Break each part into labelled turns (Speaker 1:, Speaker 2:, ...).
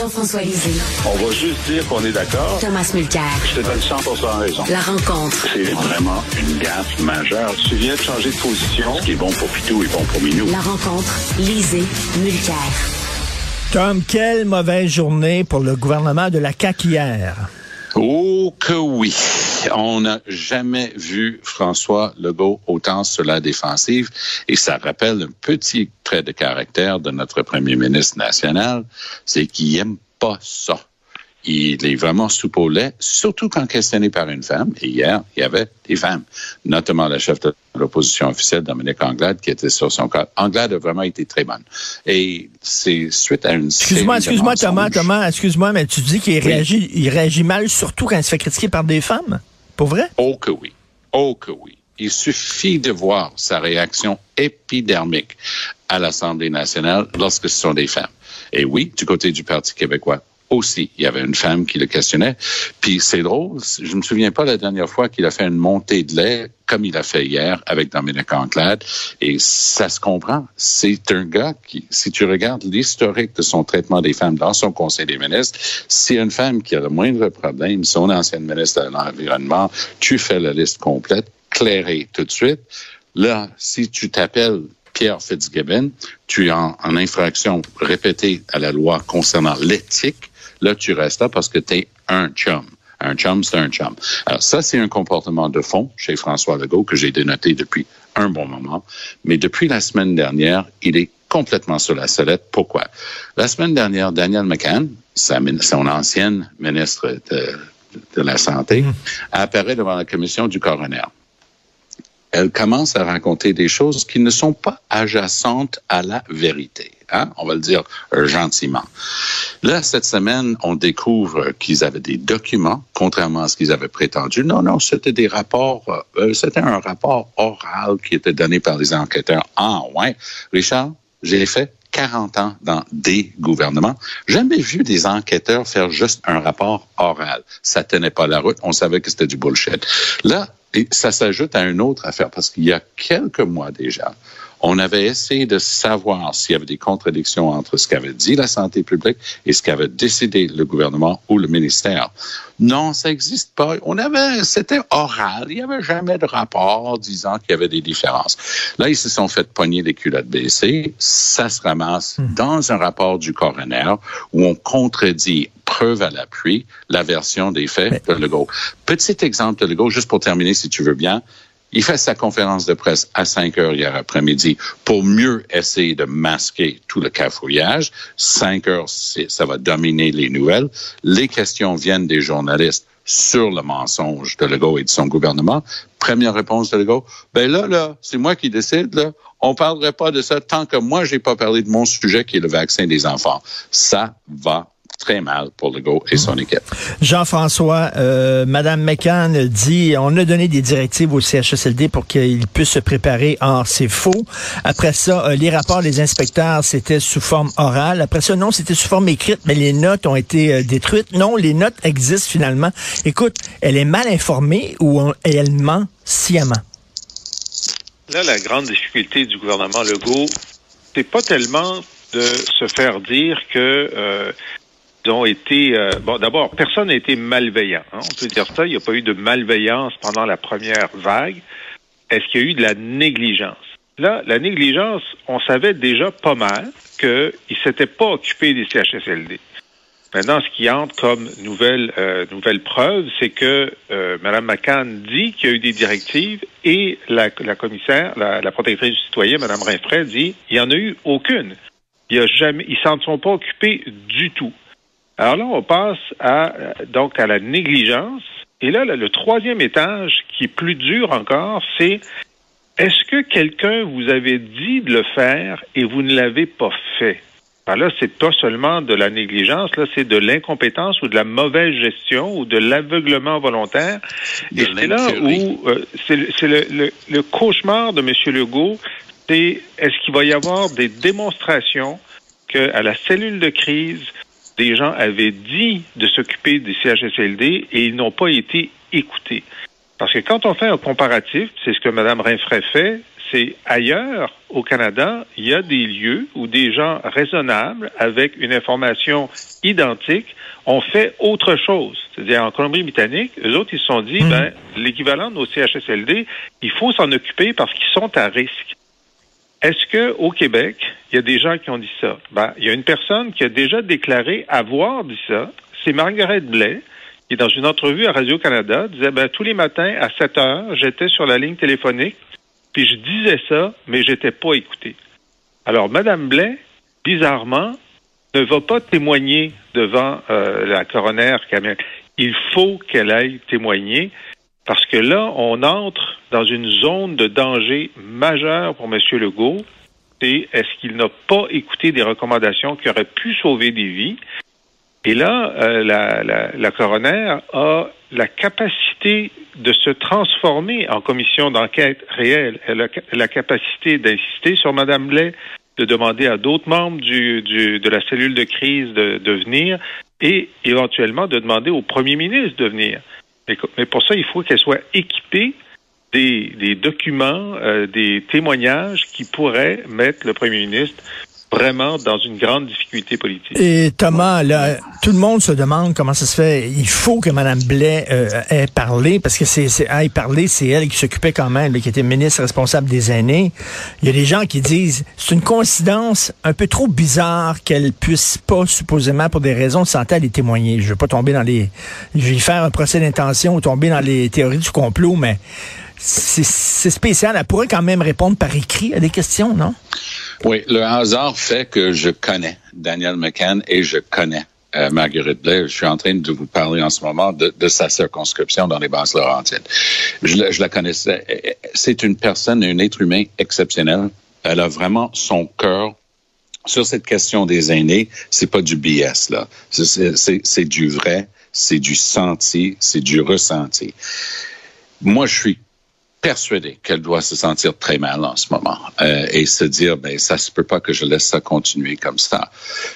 Speaker 1: Jean-François Lisée.
Speaker 2: On va juste dire qu'on est d'accord.
Speaker 1: Thomas Mulcair.
Speaker 2: Je te donne 100% raison.
Speaker 1: La rencontre.
Speaker 2: C'est vraiment une gaffe majeure. Tu viens de changer de position. Ce qui est bon pour Pitou est bon pour Minou.
Speaker 1: La rencontre. Lisée. Mulcair.
Speaker 3: Tom, quelle mauvaise journée pour le gouvernement de la CAQ hier.
Speaker 4: Oh que oui. On n'a jamais vu François Legault autant sur la défensive et ça rappelle un petit trait de caractère de notre premier ministre national, c'est qu'il aime pas ça il est vraiment soupe au lait, surtout quand questionné par une femme. Et hier, il y avait des femmes, notamment la chef de l'opposition officielle, Dominique Anglade, qui était sur son cas. Anglade a vraiment été très bonne. Et c'est suite à une
Speaker 3: Excuse-moi, excuse-moi, Thomas, Thomas, excuse-moi, mais tu dis qu'il réagit, il réagit mal, surtout quand il se fait critiquer par des femmes?
Speaker 4: Oh que oui. Oh que oui. Il suffit de voir sa réaction épidermique à l'Assemblée nationale lorsque ce sont des femmes. Et oui, du côté du Parti québécois, aussi. Il y avait une femme qui le questionnait. Puis c'est drôle, je me souviens pas la dernière fois qu'il a fait une montée de lait comme il a fait hier avec Dominique Anglade. Et ça se comprend. C'est un gars qui, si tu regardes l'historique de son traitement des femmes dans son conseil des ministres, c'est une femme qui a le moindre problème, son ancienne ministre de l'Environnement, tu fais la liste complète, clairée tout de suite. Là, si tu t'appelles Pierre Fitzgibbon, tu es en infraction répétée à la loi concernant l'éthique, là, tu restes là parce que tu es un chum. Un chum, c'est un chum. Alors ça, c'est un comportement de fond chez François Legault que j'ai dénoté depuis un bon moment. Mais depuis la semaine dernière, il est complètement sur la sellette. Pourquoi? La semaine dernière, Daniel McCann, son ancienne ministre de, de la Santé, mmh. apparaît devant la commission du coroner elle commence à raconter des choses qui ne sont pas adjacentes à la vérité. Hein? On va le dire euh, gentiment. Là, cette semaine, on découvre qu'ils avaient des documents, contrairement à ce qu'ils avaient prétendu. Non, non, c'était des rapports, euh, euh, c'était un rapport oral qui était donné par les enquêteurs. Ah, ouais. Richard, j'ai fait 40 ans dans des gouvernements. Jamais vu des enquêteurs faire juste un rapport oral. Ça tenait pas la route. On savait que c'était du bullshit. Là, et ça s'ajoute à une autre affaire, parce qu'il y a quelques mois déjà, on avait essayé de savoir s'il y avait des contradictions entre ce qu'avait dit la santé publique et ce qu'avait décidé le gouvernement ou le ministère. Non, ça n'existe pas. On avait, c'était oral. Il n'y avait jamais de rapport disant qu'il y avait des différences. Là, ils se sont fait pogner les culottes baissées. Ça se ramasse hmm. dans un rapport du coroner où on contredit preuve à l'appui la version des faits de Legault. Petit exemple de Legault, juste pour terminer, si tu veux bien. Il fait sa conférence de presse à 5 heures hier après-midi pour mieux essayer de masquer tout le cafouillage. 5 heures, ça va dominer les nouvelles. Les questions viennent des journalistes sur le mensonge de Legault et de son gouvernement. Première réponse de Legault, ben là, là, c'est moi qui décide, là. On parlerait pas de ça tant que moi, j'ai pas parlé de mon sujet qui est le vaccin des enfants. Ça va très mal pour Legault et son équipe.
Speaker 3: Jean-François, euh, Madame McCann dit, on a donné des directives au CHSLD pour qu'il puisse se préparer. Or, c'est faux. Après ça, euh, les rapports des inspecteurs, c'était sous forme orale. Après ça, non, c'était sous forme écrite, mais les notes ont été euh, détruites. Non, les notes existent finalement. Écoute, elle est mal informée ou elle ment sciemment?
Speaker 5: Là, la grande difficulté du gouvernement Legault, c'est pas tellement de se faire dire que euh, été euh, bon d'abord personne n'a été malveillant hein, on peut dire ça il n'y a pas eu de malveillance pendant la première vague est-ce qu'il y a eu de la négligence? Là la négligence on savait déjà pas mal qu'ils ne s'étaient pas occupés des CHSLD Maintenant, ce qui entre comme nouvelle euh, nouvelle preuve, c'est que euh, Mme McCann dit qu'il y a eu des directives et la, la commissaire, la, la, protectrice du citoyen, Mme Rinfray, dit il n'y en a eu aucune. Il y a jamais, ils s'en sont pas occupés du tout. Alors là, on passe à donc à la négligence. Et là, le troisième étage, qui est plus dur encore, c'est est-ce que quelqu'un vous avait dit de le faire et vous ne l'avez pas fait? Alors là, c'est pas seulement de la négligence, là, c'est de l'incompétence ou de la mauvaise gestion ou de l'aveuglement volontaire. et c'est là où euh, c'est le, le, cauchemar de M. Legault, c'est est-ce qu'il va y avoir des démonstrations qu'à la cellule de crise, des gens avaient dit de s'occuper des CHSLD et ils n'ont pas été écoutés. Parce que quand on fait un comparatif, c'est ce que Mme Rinfray fait, c'est ailleurs au Canada, il y a des lieux où des gens raisonnables, avec une information identique, ont fait autre chose. C'est-à-dire en Colombie-Britannique, eux autres, ils se sont dit,
Speaker 3: Mhm.
Speaker 5: ben, l'équivalent de nos CHSLD, il faut s'en occuper parce qu'ils sont à risque. Est-ce que au Québec, il y a des gens qui ont dit ça? Ben, il y a une personne qui a déjà déclaré avoir dit ça. C'est Margaret Blais, qui, dans une entrevue à Radio-Canada, disait, ben, tous les matins, à 7 heures, j'étais sur la ligne téléphonique, puis je disais ça, mais j'étais pas écouté. Alors, Madame Blais, bizarrement, ne va pas témoigner devant euh, la coroner. Il faut qu'elle aille témoigner parce que là, on entre dans une zone de danger majeur pour M. Legault. C'est est-ce qu'il n'a pas écouté des recommandations qui auraient pu sauver des vies? Et là, euh, la, la, la coroner a la capacité de se transformer en commission d'enquête réelle. Elle a la capacité d'insister sur Mme Blais, de demander à d'autres membres du, du, de la cellule de crise de, de venir et éventuellement de demander au premier ministre de venir. Mais, pour ça, il faut qu'elle soit équipée des, des documents, euh, des témoignages qui pourraient mettre le premier ministre vraiment dans une grande difficulté politique.
Speaker 3: Et Thomas, là, tout le monde se demande comment ça se fait. Il faut que Mme Blais euh, ait parlé, parce que c'est, c'est ait parlé, c'est elle qui s'occupait quand même, là, qui était ministre responsable des aînés. Il y a des gens qui disent c'est une coïncidence un peu trop bizarre qu'elle puisse pas, supposément, pour des raisons de santé, aller témoigner. Je veux pas tomber dans les... Je vais faire un procès d'intention ou tomber dans les théories du complot, mais c'est, spécial. Elle pourrait quand même répondre par écrit à des questions, non?
Speaker 4: Oui, le hasard fait que je connais Daniel McCann et je connais euh, Marguerite Blais. Je suis en train de vous parler en ce moment de, sa circonscription dans les basses Laurentides. Je, je la connaissais. C'est une personne, un être humain exceptionnel. Elle a vraiment son cœur sur cette question des aînés. C'est pas du BS là. C'est du vrai, c'est du senti, c'est du ressenti. Moi, je suis persuadé qu'elle doit se sentir très mal en ce moment euh, et se dire ben ça se peut pas que je laisse ça continuer comme ça.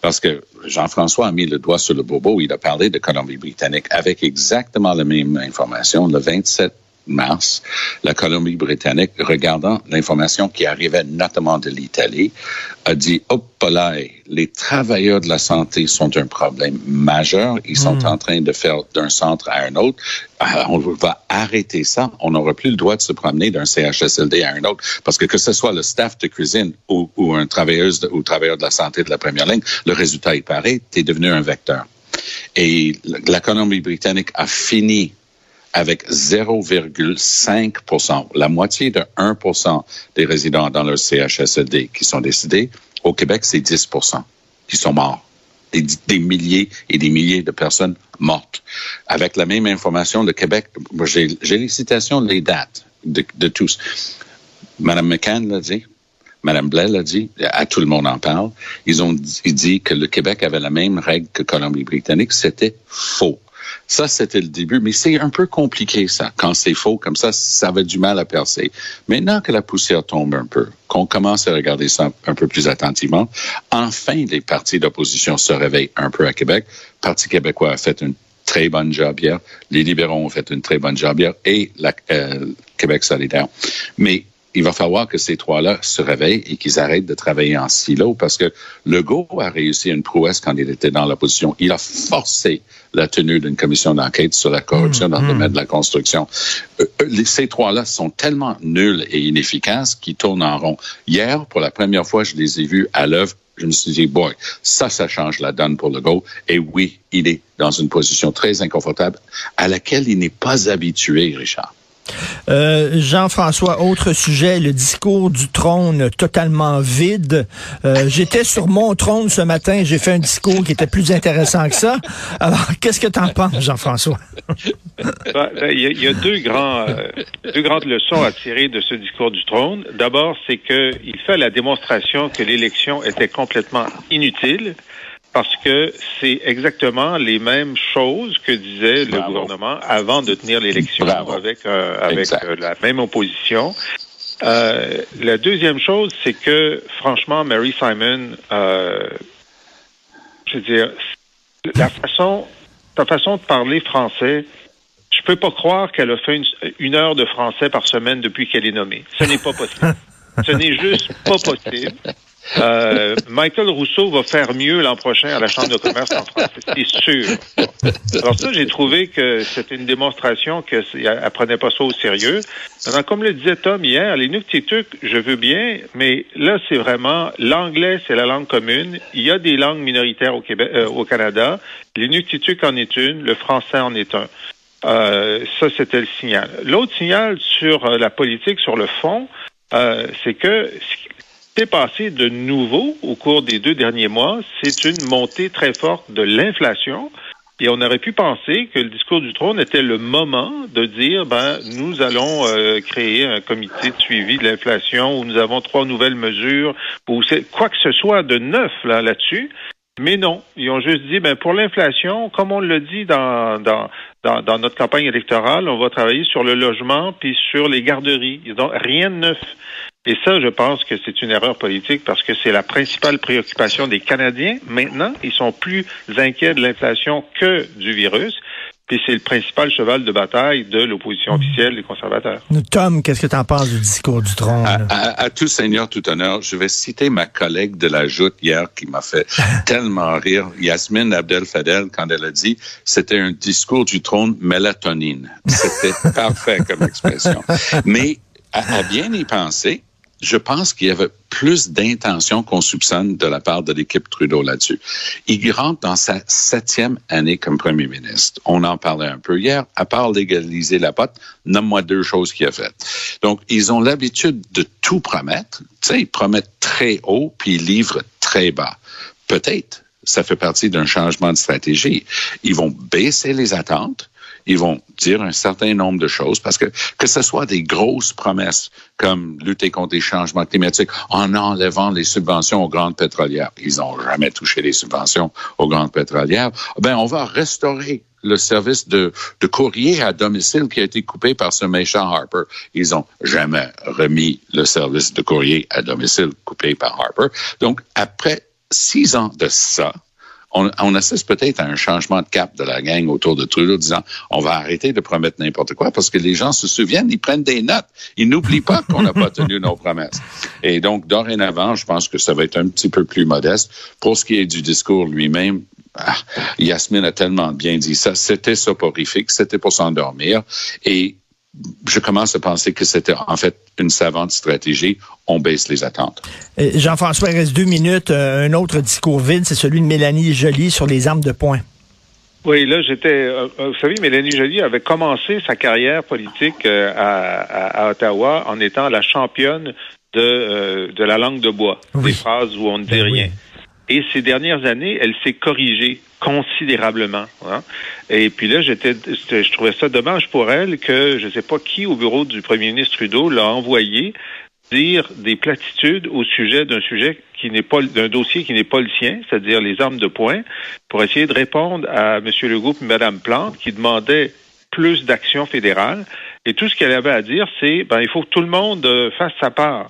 Speaker 4: Parce que Jean-François a mis le doigt sur le bobo. Il a parlé de Colombie-Britannique avec exactement la même information le 27 mars, la Colombie-Britannique, regardant l'information qui arrivait notamment de l'Italie, a dit, hop là, les travailleurs de la santé sont un problème majeur. Ils sont en train de faire d'un centre à un autre. Ah, on va arrêter ça. On n'aura plus le droit de se promener d'un CHSLD à un autre. Parce que que ce soit le staff de cuisine ou, ou un travailleuse de, ou travailleur de la santé de la première ligne, le résultat est pareil. Tu es devenu un vecteur. Et la Colombie-Britannique a fini avec 0,5% la moitié de 1 des résidents dans leur CHSLD qui sont décédés. Au Québec, c'est 10 qui sont morts. Des, milliers et des milliers de personnes mortes. Avec la même information, le Québec, j'ai les citations, les dates de, de tous. Madame McCann l'a dit, Madame Blais l'a dit, à tout le monde en parle. Ils ont dit, dit que le Québec avait la même règle que Colombie-Britannique. C'était faux. Ça, c'était le début, mais c'est un peu compliqué, ça. Quand c'est faux, comme ça, ça avait du mal à percer. Maintenant que la poussière tombe un peu, qu'on commence à regarder ça un peu plus attentivement, enfin, les partis d'opposition se réveillent un peu à Québec. Le Parti québécois a fait une très bonne job hier. Les libéraux ont fait une très bonne job hier et la, euh, Québec solidaire. Mais il va falloir que ces trois-là se réveillent et qu'ils arrêtent de travailler en silo parce que Legault a réussi une prouesse quand il était dans l'opposition. Il a forcé la tenue d'une commission d'enquête sur la corruption mmh, dans le mmh. domaine de la construction. Euh, ces trois-là sont tellement nuls et inefficaces qu'ils tournent en rond. Hier, pour la première fois, je les ai vus à l'œuvre. Je me suis dit, boy, ça, ça change la donne pour Legault. Et oui, il est dans une position très inconfortable à laquelle il n'est pas habitué, Richard.
Speaker 3: Euh, Jean-François, autre sujet, le discours du trône totalement vide. Euh, J'étais sur mon trône ce matin, j'ai fait un discours qui était plus intéressant que ça. Alors, qu'est-ce que tu en penses, Jean-François?
Speaker 5: Il ben, y, a, y, a euh, deux grandes leçons à tirer de ce discours du trône. D'abord, c'est qu'il fait la démonstration que l'élection était complètement inutile parce que c'est exactement les mêmes choses que disait le gouvernement avant de tenir l'élection avec, euh, avec euh, la même opposition. Euh, la deuxième chose, c'est que franchement, Mary Simon, euh, je veux dire, la façon, sa façon de parler français, je peux pas croire qu'elle a fait une, une, heure de français par semaine depuis qu'elle est nommée. Ce n'est pas possible. Ce n'est juste pas possible. Euh, Michael Rousseau va faire mieux l'an prochain à la Chambre de commerce en France, c'est sûr. Alors ça, j'ai trouvé que c'était une démonstration qu'elle prenait pas ça au sérieux. Maintenant, comme le disait Tom hier, les je veux bien, mais là, c'est vraiment l'anglais, c'est la langue commune. Il y a des langues minoritaires au Québec, euh, au Canada. Les en est une, le français en est un. Euh, ça, c'était le signal. L'autre signal sur euh, la politique, sur le fond, euh, c'est que passé de nouveau au cours des deux derniers mois, c'est une montée très forte de l'inflation. Et on aurait pu penser que le discours du trône était le moment de dire, ben, nous allons euh, créer un comité de suivi de l'inflation où nous avons trois nouvelles mesures ou quoi que ce soit de neuf là là-dessus. Mais non, ils ont juste dit, ben pour l'inflation, comme on le dit dans, dans, dans, notre campagne électorale, on va travailler sur le logement puis sur les garderies. Donc rien de neuf. Et ça, je pense que c'est une erreur politique parce que c'est la principale préoccupation des Canadiens. Maintenant, ils sont plus inquiets de l'inflation que du virus. Et c'est le principal cheval de bataille de l'opposition officielle des conservateurs.
Speaker 3: Tom, qu'est-ce que tu en penses du discours du trône?
Speaker 4: À, tout seigneur, tout honneur, je vais citer ma collègue de la Joute hier qui m'a fait tellement rire, Yasmine Abdel-Fadel, quand elle a dit c'était un discours du trône mélatonine. C'était parfait comme expression. Mais à bien y penser, je pense qu'il y avait plus d'intention qu'on soupçonne de la part de l'équipe Trudeau là-dessus. Il rentre dans sa septième année comme premier ministre. On en parlait un peu hier. À part légaliser la pote, nomme-moi deux choses qu'il a faites. Donc, ils ont l'habitude de tout promettre. Tu sais, ils promettent très haut, puis ils livrent très bas. Peut-être, ça fait partie d'un changement de stratégie. Ils vont baisser les attentes ils vont dire un certain nombre de choses parce que que ce soit des grosses promesses comme lutter contre les changements climatiques en enlevant les subventions aux grandes pétrolières. Ils n'ont jamais touché les subventions aux grandes pétrolières. Ben, on va restaurer le service de, de courrier à domicile qui a été coupé par ce méchant Harper. Ils ont jamais remis le service de courrier à domicile coupé par Harper. Donc, après six ans de ça, on, assiste peut-être à un changement de cap de la gang autour de Trudeau, disant on va arrêter de promettre n'importe quoi parce que les gens se souviennent, ils prennent des notes, ils n'oublient pas qu'on n'a pas tenu nos promesses. Et donc, dorénavant, je pense que ça va être un petit peu plus modeste. Pour ce qui est du discours lui-même, ah, Yasmine a tellement bien dit ça. C'était soporifique, c'était pour s'endormir. Et je commence à penser que c'était en fait une savante stratégie. On baisse les attentes.
Speaker 3: Jean-François, il reste deux minutes. Euh, un autre discours vide, c'est celui de Mélanie Joly sur les armes de poing.
Speaker 5: Oui, là, j'étais. Euh, euh, vous savez, Mélanie Joly avait commencé sa carrière politique à, Ottawa en étant la championne de, de la langue de bois, des phrases où on ne dit ben rien. Et ces dernières années, elle s'est corrigée considérablement. Hein. Et puis là, j'étais, je trouvais ça dommage pour elle que je ne sais pas qui au bureau du premier ministre Trudeau l'a envoyé dire des platitudes au sujet d'un sujet qui n'est pas d'un dossier qui n'est pas le sien, c'est-à-dire les armes de poing, pour essayer de répondre à M. Legault et Mme Plante qui demandaient plus d'action fédérale. Et tout ce qu'elle avait à dire, c'est ben il faut que tout le monde euh, fasse sa part.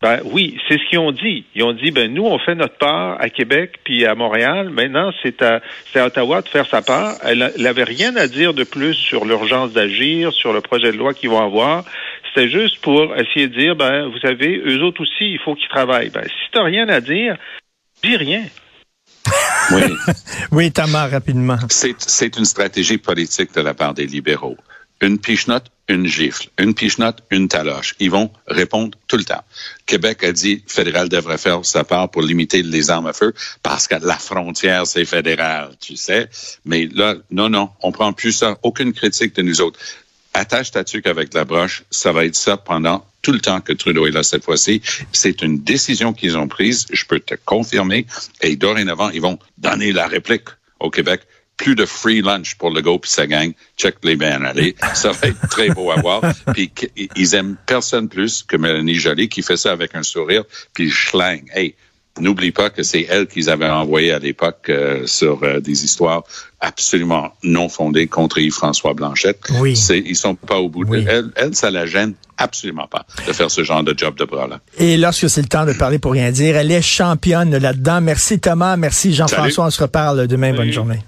Speaker 5: Ben oui, c'est ce qu'ils ont dit. Ils ont dit, ben nous, on fait notre part à Québec puis à Montréal. Maintenant, c'est à, à Ottawa de faire sa part. Elle n'avait rien à dire de plus sur l'urgence d'agir, sur le projet de loi qu'ils vont avoir. C'était juste pour essayer de dire, ben vous savez, eux autres aussi, il faut qu'ils travaillent. Ben si t'as rien à dire, dis rien.
Speaker 3: Oui. oui, Tamar, rapidement.
Speaker 4: C'est une stratégie politique de la part des libéraux une piche-note, une gifle, une piche-note, une taloche. Ils vont répondre tout le temps. Québec a dit fédéral devrait faire sa part pour limiter les armes à feu parce que la frontière, c'est fédéral, tu sais. Mais là, non, non, on prend plus ça. Aucune critique de nous autres. Attache ta tuque avec la broche, ça va être ça pendant tout le temps que Trudeau est là cette fois-ci. C'est une décision qu'ils ont prise, je peux te confirmer, et dorénavant, ils vont donner la réplique au Québec plus de free lunch pour le go puis sa gang. Check les bien allez. Ça va être très beau à voir. Puis ils aiment personne plus que Mélanie Joly qui fait ça avec un sourire puis schlang. Hey, n'oublie pas que c'est elle qu'ils avaient envoyé à l'époque euh, sur euh, des histoires absolument non fondées contre Yves-François Blanchette.
Speaker 3: Oui.
Speaker 4: Ils sont pas au bout de elle. Elle, ça la gêne absolument pas de faire ce genre de job de bras-là.
Speaker 3: Et lorsque c'est le temps de parler pour rien dire, elle est championne là-dedans. Merci Thomas, merci Jean-François. On se reparle demain. Bonne journée.